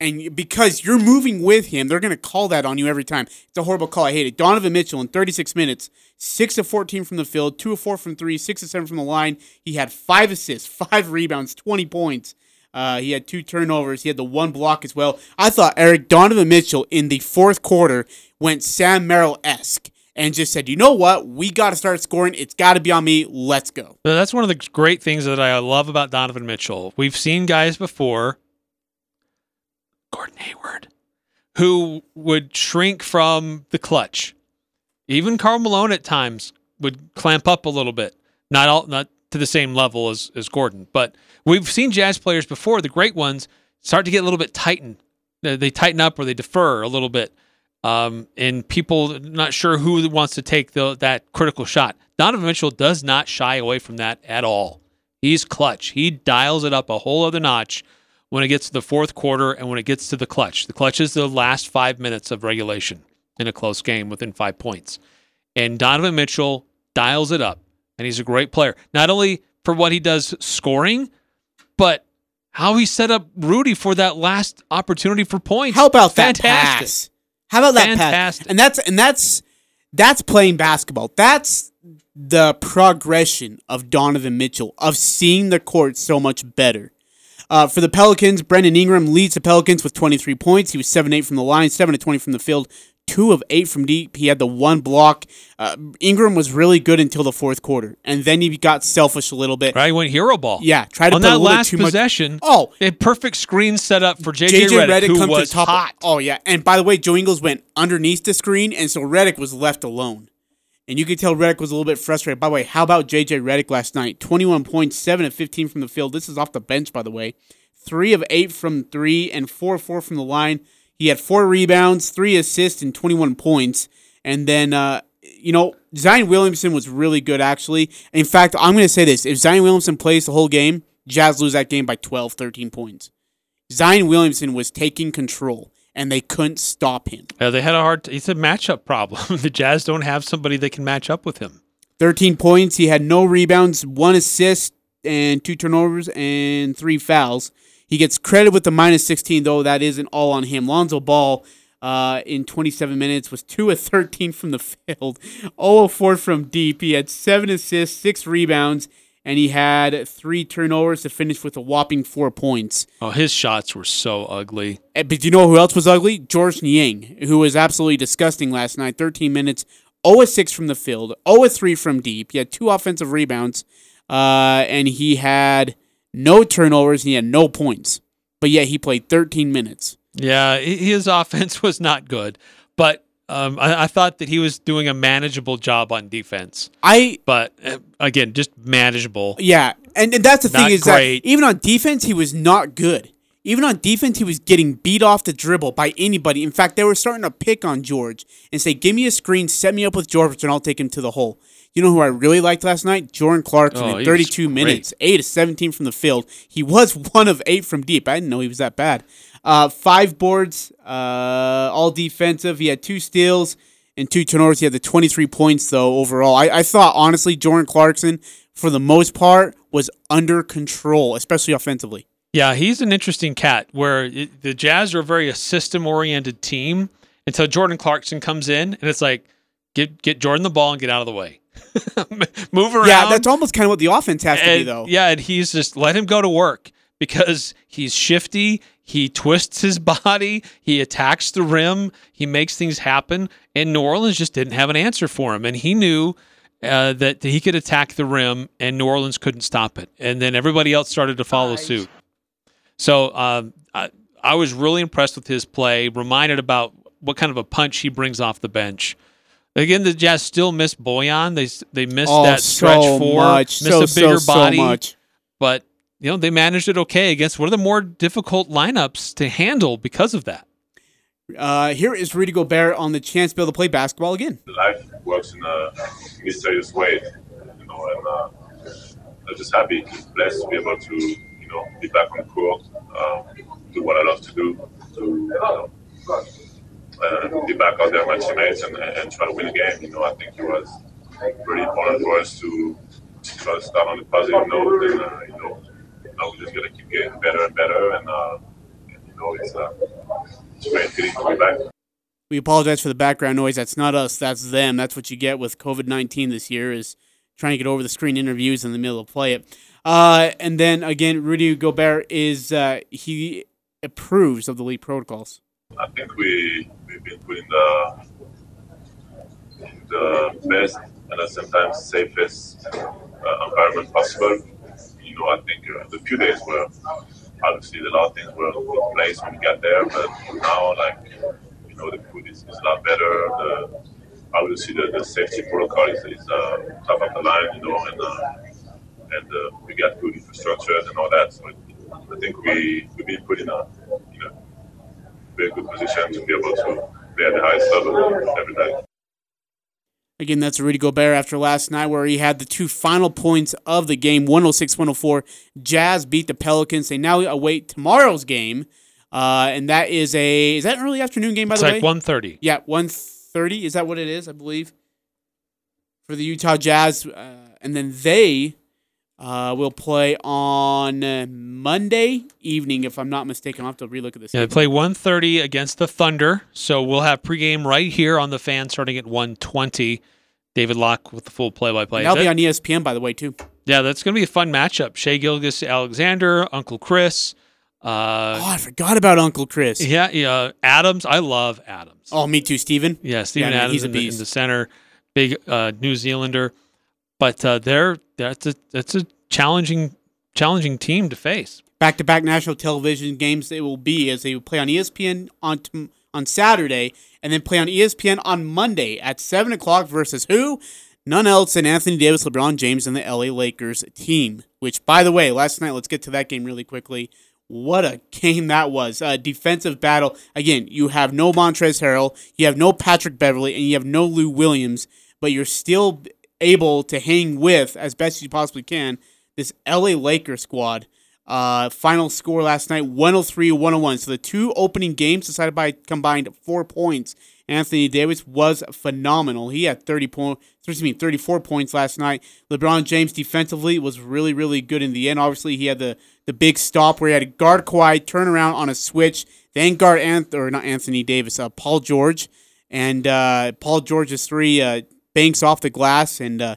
and because you're moving with him, they're gonna call that on you every time. It's a horrible call. I hate it. Donovan Mitchell in 36 minutes, six of 14 from the field, two of four from three, six of seven from the line. He had five assists, five rebounds, 20 points. Uh, he had two turnovers. He had the one block as well. I thought Eric Donovan Mitchell in the fourth quarter went Sam Merrill esque and just said, "You know what? We got to start scoring. It's got to be on me. Let's go." That's one of the great things that I love about Donovan Mitchell. We've seen guys before, Gordon Hayward, who would shrink from the clutch. Even Karl Malone at times would clamp up a little bit. Not all, not to the same level as, as Gordon, but we've seen Jazz players before. The great ones start to get a little bit tightened. They tighten up or they defer a little bit. Um, and people not sure who wants to take the, that critical shot. Donovan Mitchell does not shy away from that at all. He's clutch. He dials it up a whole other notch when it gets to the fourth quarter and when it gets to the clutch. The clutch is the last five minutes of regulation in a close game within five points. And Donovan Mitchell dials it up, and he's a great player. Not only for what he does scoring, but how he set up Rudy for that last opportunity for points. How about that Fantastic. pass? How about that Fantastic. pass? And that's and that's that's playing basketball. That's the progression of Donovan Mitchell of seeing the court so much better. Uh, for the Pelicans, Brandon Ingram leads the Pelicans with 23 points. He was 7 8 from the line, 7 to 20 from the field, 2 of 8 from deep. He had the one block. Uh, Ingram was really good until the fourth quarter, and then he got selfish a little bit. Right, he went hero ball. Yeah, tried to on that last too much- possession. Oh. a perfect screen set up for JJ, JJ Redick, Redick who was to top. hot. Oh yeah, and by the way, Joe Ingles went underneath the screen, and so Redick was left alone. And you could tell Redick was a little bit frustrated. By the way, how about JJ Redick last night? Twenty-one points, seven of fifteen from the field. This is off the bench, by the way. Three of eight from three, and four of four from the line. He had four rebounds, three assists, and twenty-one points. And then, uh, you know, Zion Williamson was really good, actually. In fact, I'm going to say this: if Zion Williamson plays the whole game, Jazz lose that game by 12, 13 points. Zion Williamson was taking control, and they couldn't stop him. Yeah, they had a hard. It's a matchup problem. (laughs) the Jazz don't have somebody that can match up with him. 13 points. He had no rebounds, one assist, and two turnovers, and three fouls. He gets credit with the minus 16, though that isn't all on him. Lonzo Ball, uh, in 27 minutes, was 2 of 13 from the (laughs) field, 0 of 4 from deep. He had 7 assists, 6 rebounds, and he had 3 turnovers to finish with a whopping 4 points. Oh, his shots were so ugly. Uh, But do you know who else was ugly? George Niang, who was absolutely disgusting last night. 13 minutes, 0 of 6 from the field, 0 of 3 from deep. He had two offensive rebounds, uh, and he had no turnovers, and he had no points. But yet he played 13 minutes. Yeah, his offense (laughs) was not good, but um, I, I thought that he was doing a manageable job on defense. I But uh, again, just manageable. yeah, And, and that's the Not thing is great. that even on defense, he was not good. Even on defense, he was getting beat off the dribble by anybody. In fact, they were starting to pick on George and say, "Give me a screen, set me up with George, and I'll take him to the hole." You know who I really liked last night? Jordan Clarkson Oh, in was 32 great. minutes, eight of 17 from the field. He was (laughs) one of eight from deep. I didn't know he was that bad. Uh, five boards, uh, all defensive. He had two steals and two turnovers. He had the 23 points though overall. I, I thought honestly, Jordan Clarkson for the most part was under control, especially offensively. Yeah, he's an interesting cat where it, the Jazz are a very system oriented team until Jordan Clarkson comes in and it's like, get get Jordan the ball and get out of the way. Move around. Yeah, that's almost kind of what the offense has to be, though. Yeah, and he's just let him go to work because he's shifty. He twists his (laughs) body. He attacks the rim. He makes things happen. And New Orleans just didn't have an answer for him. And he knew uh, that he could attack the rim, and New Orleans couldn't stop it. And then everybody else started to follow suit. So um, I, I was really impressed with his play. Reminded about what kind of a punch he brings off the bench. Again, the Jazz still miss Bojan. They they missed Oh, that stretch so four, much, missed so, a bigger so, body, so much. but you know they managed it okay against one of the more difficult lineups to handle because of that. Uh, here is Rudy Gobert on the chance to be able to play basketball again. life works in a mysterious way, you know, and uh, I'm just happy, blessed to be able to, you know, be back on the court, um, do what I love to do, to, you know, uh, be back out there with my teammates and, and try to win the game. You know, I think it was really important for us to try to start on a positive note, and uh, you know, now we're just gonna keep getting better and better, and, uh, and you know, it's uh, it's a great feeling to be back. We apologize for the background noise. That's not us. That's them. That's what you get with COVID nineteen this year is trying to get over the screen interviews in the middle of play it. Uh, and then again, Rudy Gobert is uh, he approves of the league protocols. I think we we've been put in the in the best and at the same time safest uh, environment possible. You know, I think uh, the few days were obviously a lot of things were in place when we got there, but now like you know the food is, is a lot better. The obviously the, the safety protocol is, is uh, top of the line, you know, and uh, and uh, we got good infrastructure and all that. So I think we we've been put in a very good position to be able to play at the highest level every day. Again, that's Rudy Gobert after last night where he had the two final points of the game 106 104. Jazz beat the Pelicans. They now await tomorrow's game. Uh, and that is a is that an early afternoon game by It's the like way? one thirty. Yeah, 130. Is that what it is? I believe. For the Utah Jazz. Uh, and then they uh, we'll play on Monday evening, if I'm not mistaken. I'll have to relook at this. Yeah, they play 1.30 against the Thunder. So we'll have pregame right here on the fan starting at 1.20. David Locke with the full play-by-play. That'll be on ESPN, by the way, too. yeah, that's going to be a fun matchup. Shai Gilgeous-Alexander, Uncle Chris. Oh, Uh, I forgot about Uncle Chris. yeah, yeah, Adams. I love Adams. Oh, me too, Steven. Yeah, Steven Yeah, Adams he's a in, the, in the center, big uh, New Zealander. But uh, they're that's a that's a challenging challenging team to face. back to back national television games they will be as they will play on ESPN on t- on Saturday and then play on ESPN on Monday at seven o'clock versus who? None else than Anthony Davis, LeBron James, and the LA Lakers team. Which, by the way, last night let's get to that game really quickly. What a game that was! A defensive battle. Again, you have no Montrezl Harrell, you have no Patrick Beverley, and you have no Lou Williams, but you're still able to hang with as best as you possibly can this LA Lakers squad. Uh, final score last night 103 101. So the two opening games decided by combined four points. Anthony Davis was phenomenal. He had 30 points, excuse me, 34 points last night. LeBron James defensively was really, really good in the end. Obviously, he had the, the big stop where he had to guard Kawhi, turn around on a switch, then guard Anth- or not Anthony Davis, uh, Paul George. And uh, Paul George's three uh, banks off the glass and uh,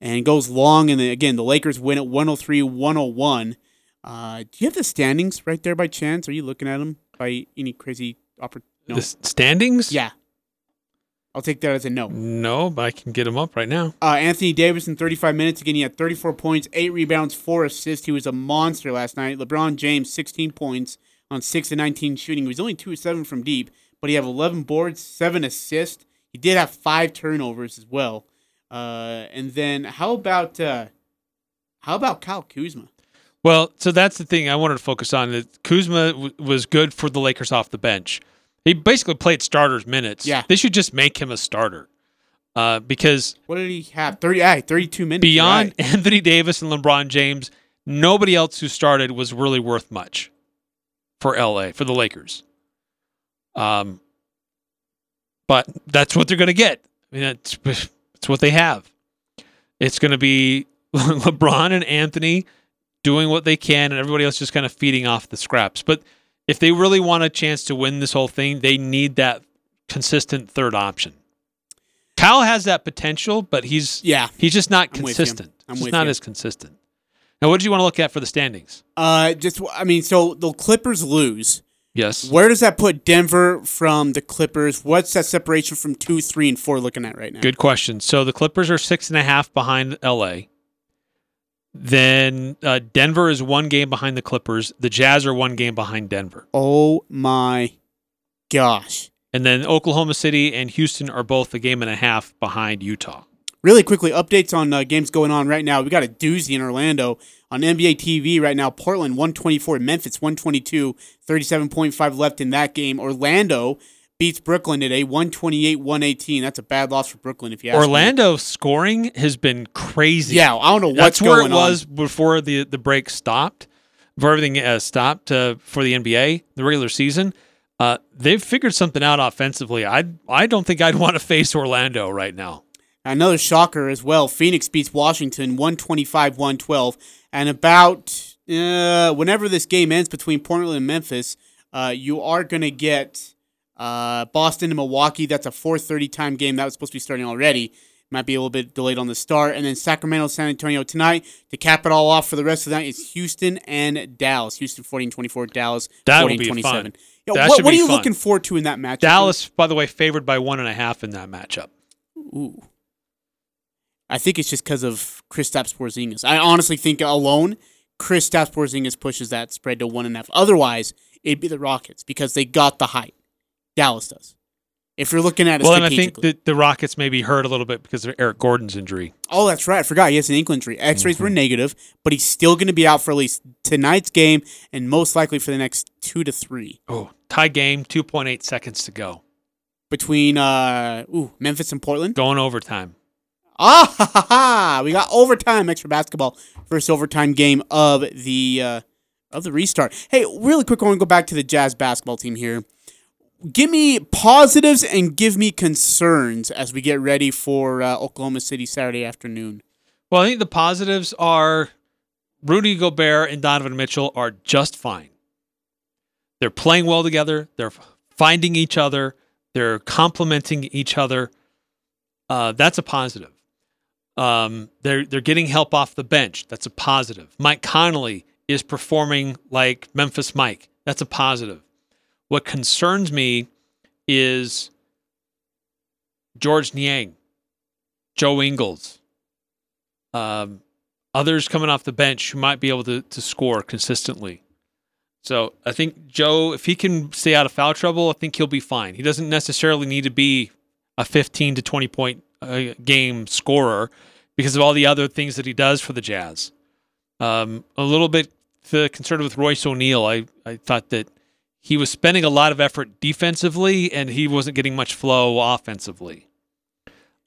and goes long. And then again, the Lakers win at 103 101. Uh, do you have the standings right there by chance? Are you looking at them by any crazy opportunity? No. The standings? Yeah. I'll take that as a no. No, but I can get them up right now. Uh, Anthony Davis in 35 minutes. Again, he had 34 points, 8 rebounds, 4 assists. He was a monster last night. LeBron James, 16 points on 6 to 19 shooting. He was only 2 of 7 from deep, but he had 11 boards, 7 assists. He did have 5 turnovers as well. Uh, and then how about uh, How about Kyle Kuzma? Well, so that's the thing I wanted to focus on. That Kuzma w- was good for the Lakers off the bench. He basically played starters minutes. Yeah. they should just make him a starter uh, because What did he have? 30, yeah, 32 minutes. beyond right. (laughs) Anthony Davis and LeBron James, nobody else who started was really worth much for LA for the Lakers. Um, but that's what they're going to get. I mean, that's it's what they have. It's going to be (laughs) LeBron and Anthony doing what they can, and everybody else just kind of feeding off the scraps. But if they really want a chance to win this whole thing, they need that consistent third option. Kyle has that potential, but he's Yeah. he's just not I'm consistent. I'm He's not you. as consistent. Now, what did you want to look at for the standings? Uh, just I mean, so the Clippers lose. Yes. Where does that put Denver from the Clippers? What's that separation from two, three, and four looking at right now? Good question. So the Clippers are six and a half behind LA. Then uh, Denver is one game behind the Clippers. The Jazz are one game behind Denver. Oh my gosh! And then Oklahoma City and Houston are both a game and a half behind Utah. Really quickly, updates on uh, games going on right now. We got a doozy in Orlando on NBA TV right now. Portland 124, Memphis 122, 37.5 left in that game. Orlando beats Brooklyn today 128 118. That's a bad loss for Brooklyn if you ask me. Orlando scoring has been crazy. Yeah, I don't know what's That's where it was on. before the the break stopped, before everything uh, stopped uh, for the NBA, the regular season. Uh, they've figured something out offensively. I I don't think I'd (laughs) want to face Orlando right now. Another shocker as well. Phoenix beats Washington 125 112. And about uh, whenever this game ends between Portland and Memphis, uh, you are going to get uh, Boston and Milwaukee. That's a 4:30 time game. That was supposed to be starting already. Might be a little bit delayed on the start. And then Sacramento, San Antonio tonight. To cap it all off for the rest of the night is Houston and Dallas. Houston 14 24, Dallas That will 14 be 27. fun. Yeah, That what what are you fun. looking forward to in that match? Dallas, by the way, favored by one and a half in that matchup. Ooh. I think it's just because of Kristaps Porzingis. I honestly think alone, Kristaps Porzingis pushes that spread to one and a half. Otherwise, it'd be the Rockets because they got the height. Dallas does. If you're looking at it Well, and I think that the Rockets may be hurt a little bit because of Eric Gordon's injury. oh, that's right. I forgot. He has an ankle injury. X-rays Mm-hmm. were negative, but he's still going to be out for at least tonight's game and most likely for the next two to three. Oh, tie game, two point eight seconds to go, Between uh, ooh, Memphis and Portland. going overtime. Ah, ha, ha, ha. we got overtime, extra basketball, first overtime game of the uh, of the restart. Hey, really quick, I want to go back to the Jazz basketball team here. Give me positives and give me concerns as we get ready for uh, Oklahoma City Saturday afternoon. Well, I think the positives are Rudy Gobert and Donovan Mitchell are just fine. They're playing well together. They're finding each other. They're complementing each other. Uh, that's a positive. Um, they're they're getting help off the bench. That's a positive. Mike Conley is performing like Memphis Mike. That's a positive. What concerns me is George Niang, Joe Ingles, um, others coming off the bench who might be able to, to score consistently. So I think Joe, if he can stay out of foul trouble, I think he'll be fine. He doesn't necessarily need to be a 15 to 20 point uh, game scorer because of all the other things that he does for the Jazz. Um, a little bit concerned with Royce O'Neal. I, I thought that he was spending a lot of effort defensively and he wasn't getting much flow offensively.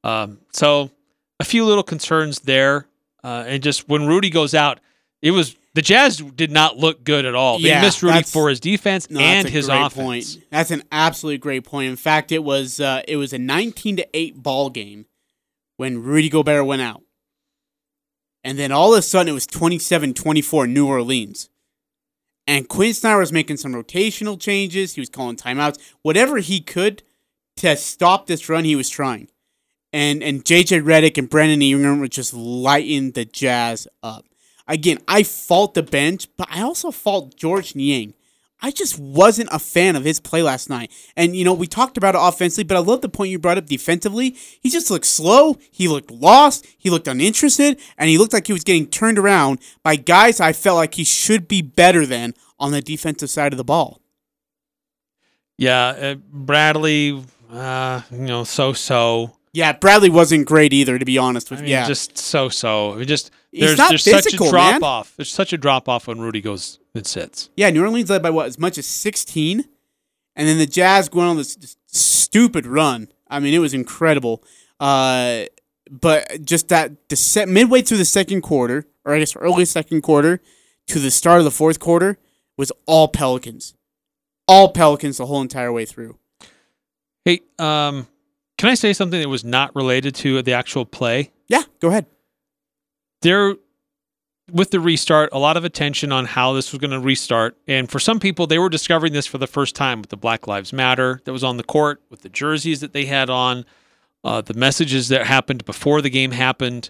Um, so a few little concerns there. Uh, and just when Rudy goes out, it was the Jazz did not look good at all. They Yeah, missed Rudy for his defense No, and that's a his great offense. Point. That's an absolutely great point. In fact, it was uh, it was a 19 to 8 ball game when Rudy Gobert went out. And then all of a sudden it was 27-24 New Orleans. And Quinn Snyder was making some rotational changes. He was calling timeouts. Whatever he could to stop this run, he was trying. And and JJ Redick and Brandon Ingram were just lighting the Jazz up. Again, I fault the bench, but I also fault George Niang. I just wasn't a fan of his play last night. And, you know, we talked about it offensively, but I love the point you brought up defensively. He just looked slow. He looked lost. He looked uninterested. And he looked like he was getting turned around by guys I felt like he should be better than on the defensive side of the ball. Yeah, uh, Bradley, uh, you know, so so. Yeah, Bradley wasn't great either, to be honest with I you. mean, yeah. just so so. Just there's there's such a drop man. off. There's such a drop off when Rudy goes and sits. yeah, New Orleans led by what, as much as 16? And then the Jazz going on this, this stupid run. I mean, it was incredible. Uh, but just that the set, midway through the second quarter, or I guess early second quarter to the start of the fourth quarter, was all Pelicans. All Pelicans the whole entire way through. Hey, um, can I say something that was not related to the actual play? Yeah, go ahead. There, with the restart, a lot of attention on how this was going to restart, and for some people, they were discovering this for the first time with the Black Lives Matter that was on the court, with the jerseys that they had on, uh, the messages that happened before the game happened,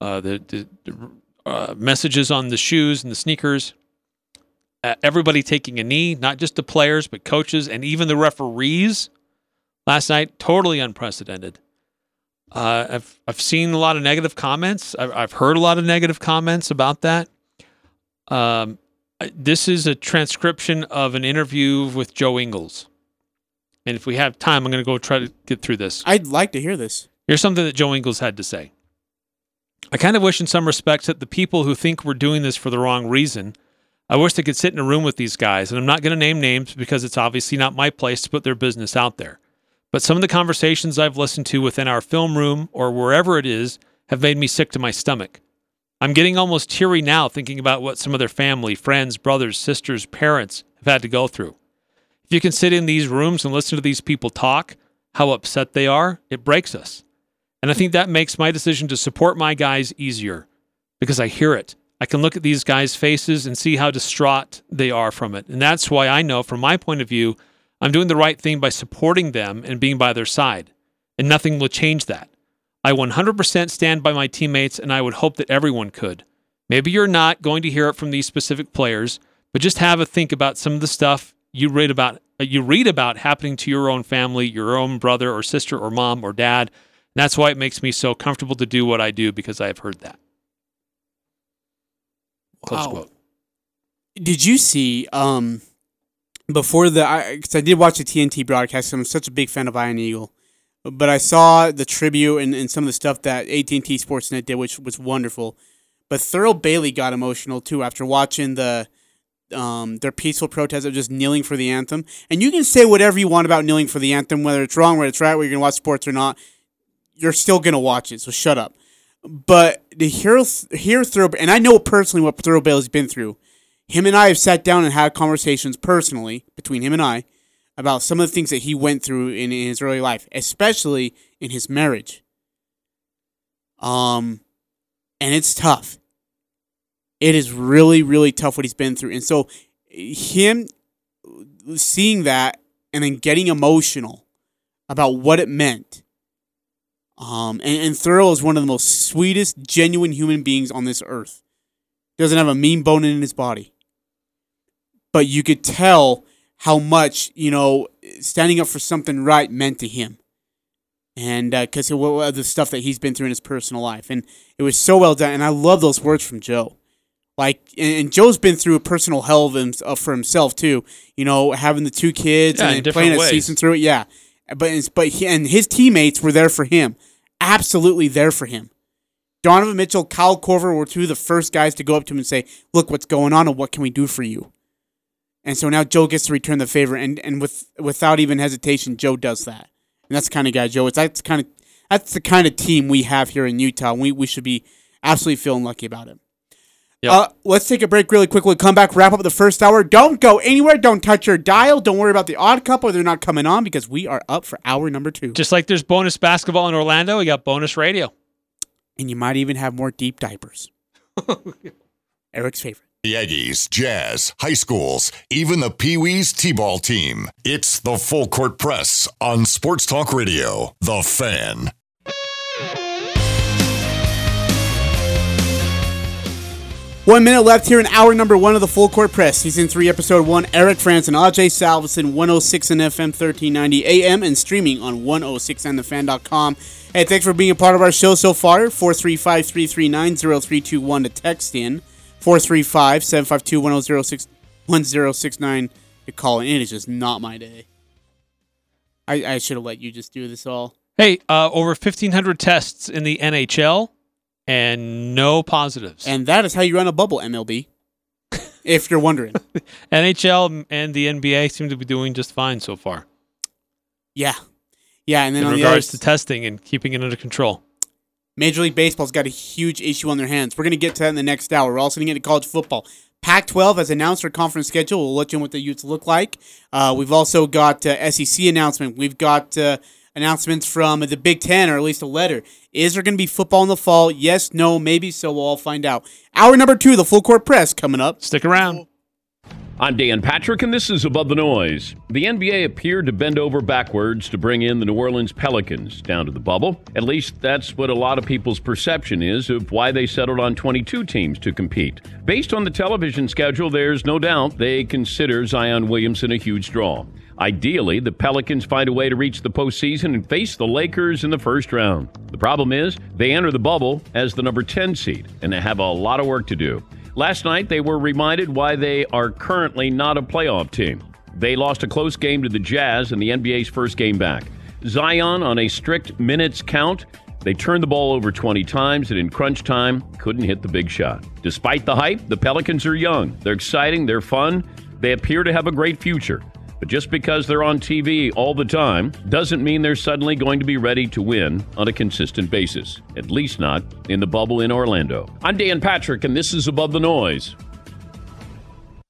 uh, the, the, the uh, messages on the shoes and the sneakers. Uh, everybody taking a knee, not just the players, but coaches and even the referees last night. Totally unprecedented. Uh, I've I've seen a lot of negative comments. I've, I've heard a lot of negative comments about that. Um, this is a transcription of an interview with Joe Ingles, and if we have time, I'm going to go try to get through this. I'd like to hear this. Here's something that Joe Ingles had to say. I kind of wish, in some respects, that the people who think we're doing this for the wrong reason, I wish they could sit in a room with these guys. And I'm not going to name names because it's obviously not my place to put their business out there. But some of the conversations I've listened to within our film room or wherever it is have made me sick to my stomach. I'm getting almost teary now thinking about what some of their family, friends, brothers, sisters, parents have had to go through. If you can sit in these rooms and listen to these people talk, how upset they are, it breaks us. And I think that makes my decision to support my guys easier because I hear it. I can look at these guys' faces and see how distraught they are from it. And that's why I know, from my point of view, I'm doing the right thing by supporting them and being by their side. And nothing will change that. I 100% stand by my teammates, and I would hope that everyone could. Maybe you're not going to hear it from these specific players, but just have a think about some of the stuff you read about uh, you read about happening to your own family, your own brother or sister or mom or dad. And that's why it makes me so comfortable to do what I do because I have heard that. Close Wow. quote. Did you see um before the I cause I did watch the TNT broadcast. I'm such a big fan of Iron Eagle, but I saw the tribute and, and some of the stuff that AT and T Sportsnet did, which was wonderful. But Thurl Bailey got emotional too after watching the um their peaceful protest of just kneeling for the anthem. And you can say whatever you want about kneeling for the anthem, whether it's wrong, whether it's right, whether you're gonna watch sports or not. You're still gonna watch it, so shut up. But to hear hear Thurl, and I know personally what Thurl Bailey's been through him and I have sat down and had conversations personally between him and I about some of the things that he went through in, in his early life, especially in his marriage. Um, and it's tough. It is really, really tough what he's been through, and so him seeing that and then getting emotional about what it meant. Um, and, and Thurl is one of the most sweetest, genuine human beings on this earth. Doesn't have a mean bone in his body but you could tell how much you know standing up for something right meant to him. And because of the stuff that he's been through in his personal life. And it was so well done. And i love those words from joe. Like and, joe's been through a personal hell of him, uh, for himself too. You know having the two kids Yeah, and playing a season through it yeah. But it's, but he, and his teammates were there for him. Absolutely there for him. Donovan mitchell kyle korver were two of the first guys to go up to him and say look what's going on and what can we do for you and so now Joe gets to return the favor, and, and with without even hesitation, Joe does that. And that's the kind of guy Joe is. That's kind of that's the kind of team we have here in Utah. We we should be absolutely feeling lucky about it. Yep. Uh, let's take a break really quick. We'll come back, wrap up the first hour. Don't go anywhere. Don't touch your dial. Don't worry about the odd couple. They're not coming on because we are up for hour number two. Just like there's bonus basketball in Orlando, we got bonus radio. And you might even have more deep diapers. (laughs) Eric's favorite. The Aggies, Jazz, high schools, even the Pee Wees T ball team. It's the Full Court Press on Sports Talk Radio. The Fan. One minute left here in hour number one of the Full Court Press, season three, episode one. Eric Frandsen and Ajay Salvesen, 106 and FM, 1390 AM, and streaming on 106andthefan.com. Hey, thanks for being a part of our show so far. 435 339 0321 to text in. 435 752 1069 to call in. It is just not my day. I, I should have let you just do this all. Hey, uh, over 1,500 tests in the NHL and no positives. And that is how you run a bubble, MLB. (laughs) if you're wondering. NHL and the NBA seem to be doing just fine so far Yeah. Yeah, and then in regards the to testing and keeping it under control. Major League Baseball's got a huge issue on their hands. We're going to get to that in the next hour. We're also going to get to college football. Pac 12 has announced their conference schedule. We'll let you know what the Utes look like. Uh, we've also got uh, SEC announcement. We've got uh, announcements from the Big Ten, or at least a letter. Is there going to be football in the fall? Yes, no, maybe so. We'll all find out. Hour number two, the full court press coming up. Stick around. I'm Dan Patrick, and this is Above the Noise. The NBA appeared to bend over backwards to bring in the New Orleans Pelicans down to the bubble. At least that's what a lot of people's perception is of why they settled on 22 teams to compete. Based on the television schedule, there's no doubt they consider Zion Williamson a huge draw. Ideally, the Pelicans find a way to reach the postseason and face the Lakers in the first round. The problem is, they enter the bubble as the number 10 seed, and they have a lot of work to do. Last night, they were reminded why they are currently not a playoff team. They lost a close game to the Jazz in the NBA's first game back. Zion, on a strict minutes count, they turned the ball over 20 times and in crunch time couldn't hit the big shot. Despite the hype, the Pelicans are young. They're exciting, they're fun, they appear to have a great future. But just because they're on TV all the time doesn't mean they're suddenly going to be ready to win on a consistent basis. At least not in the bubble in Orlando. I'm Dan Patrick, and this is Above the Noise.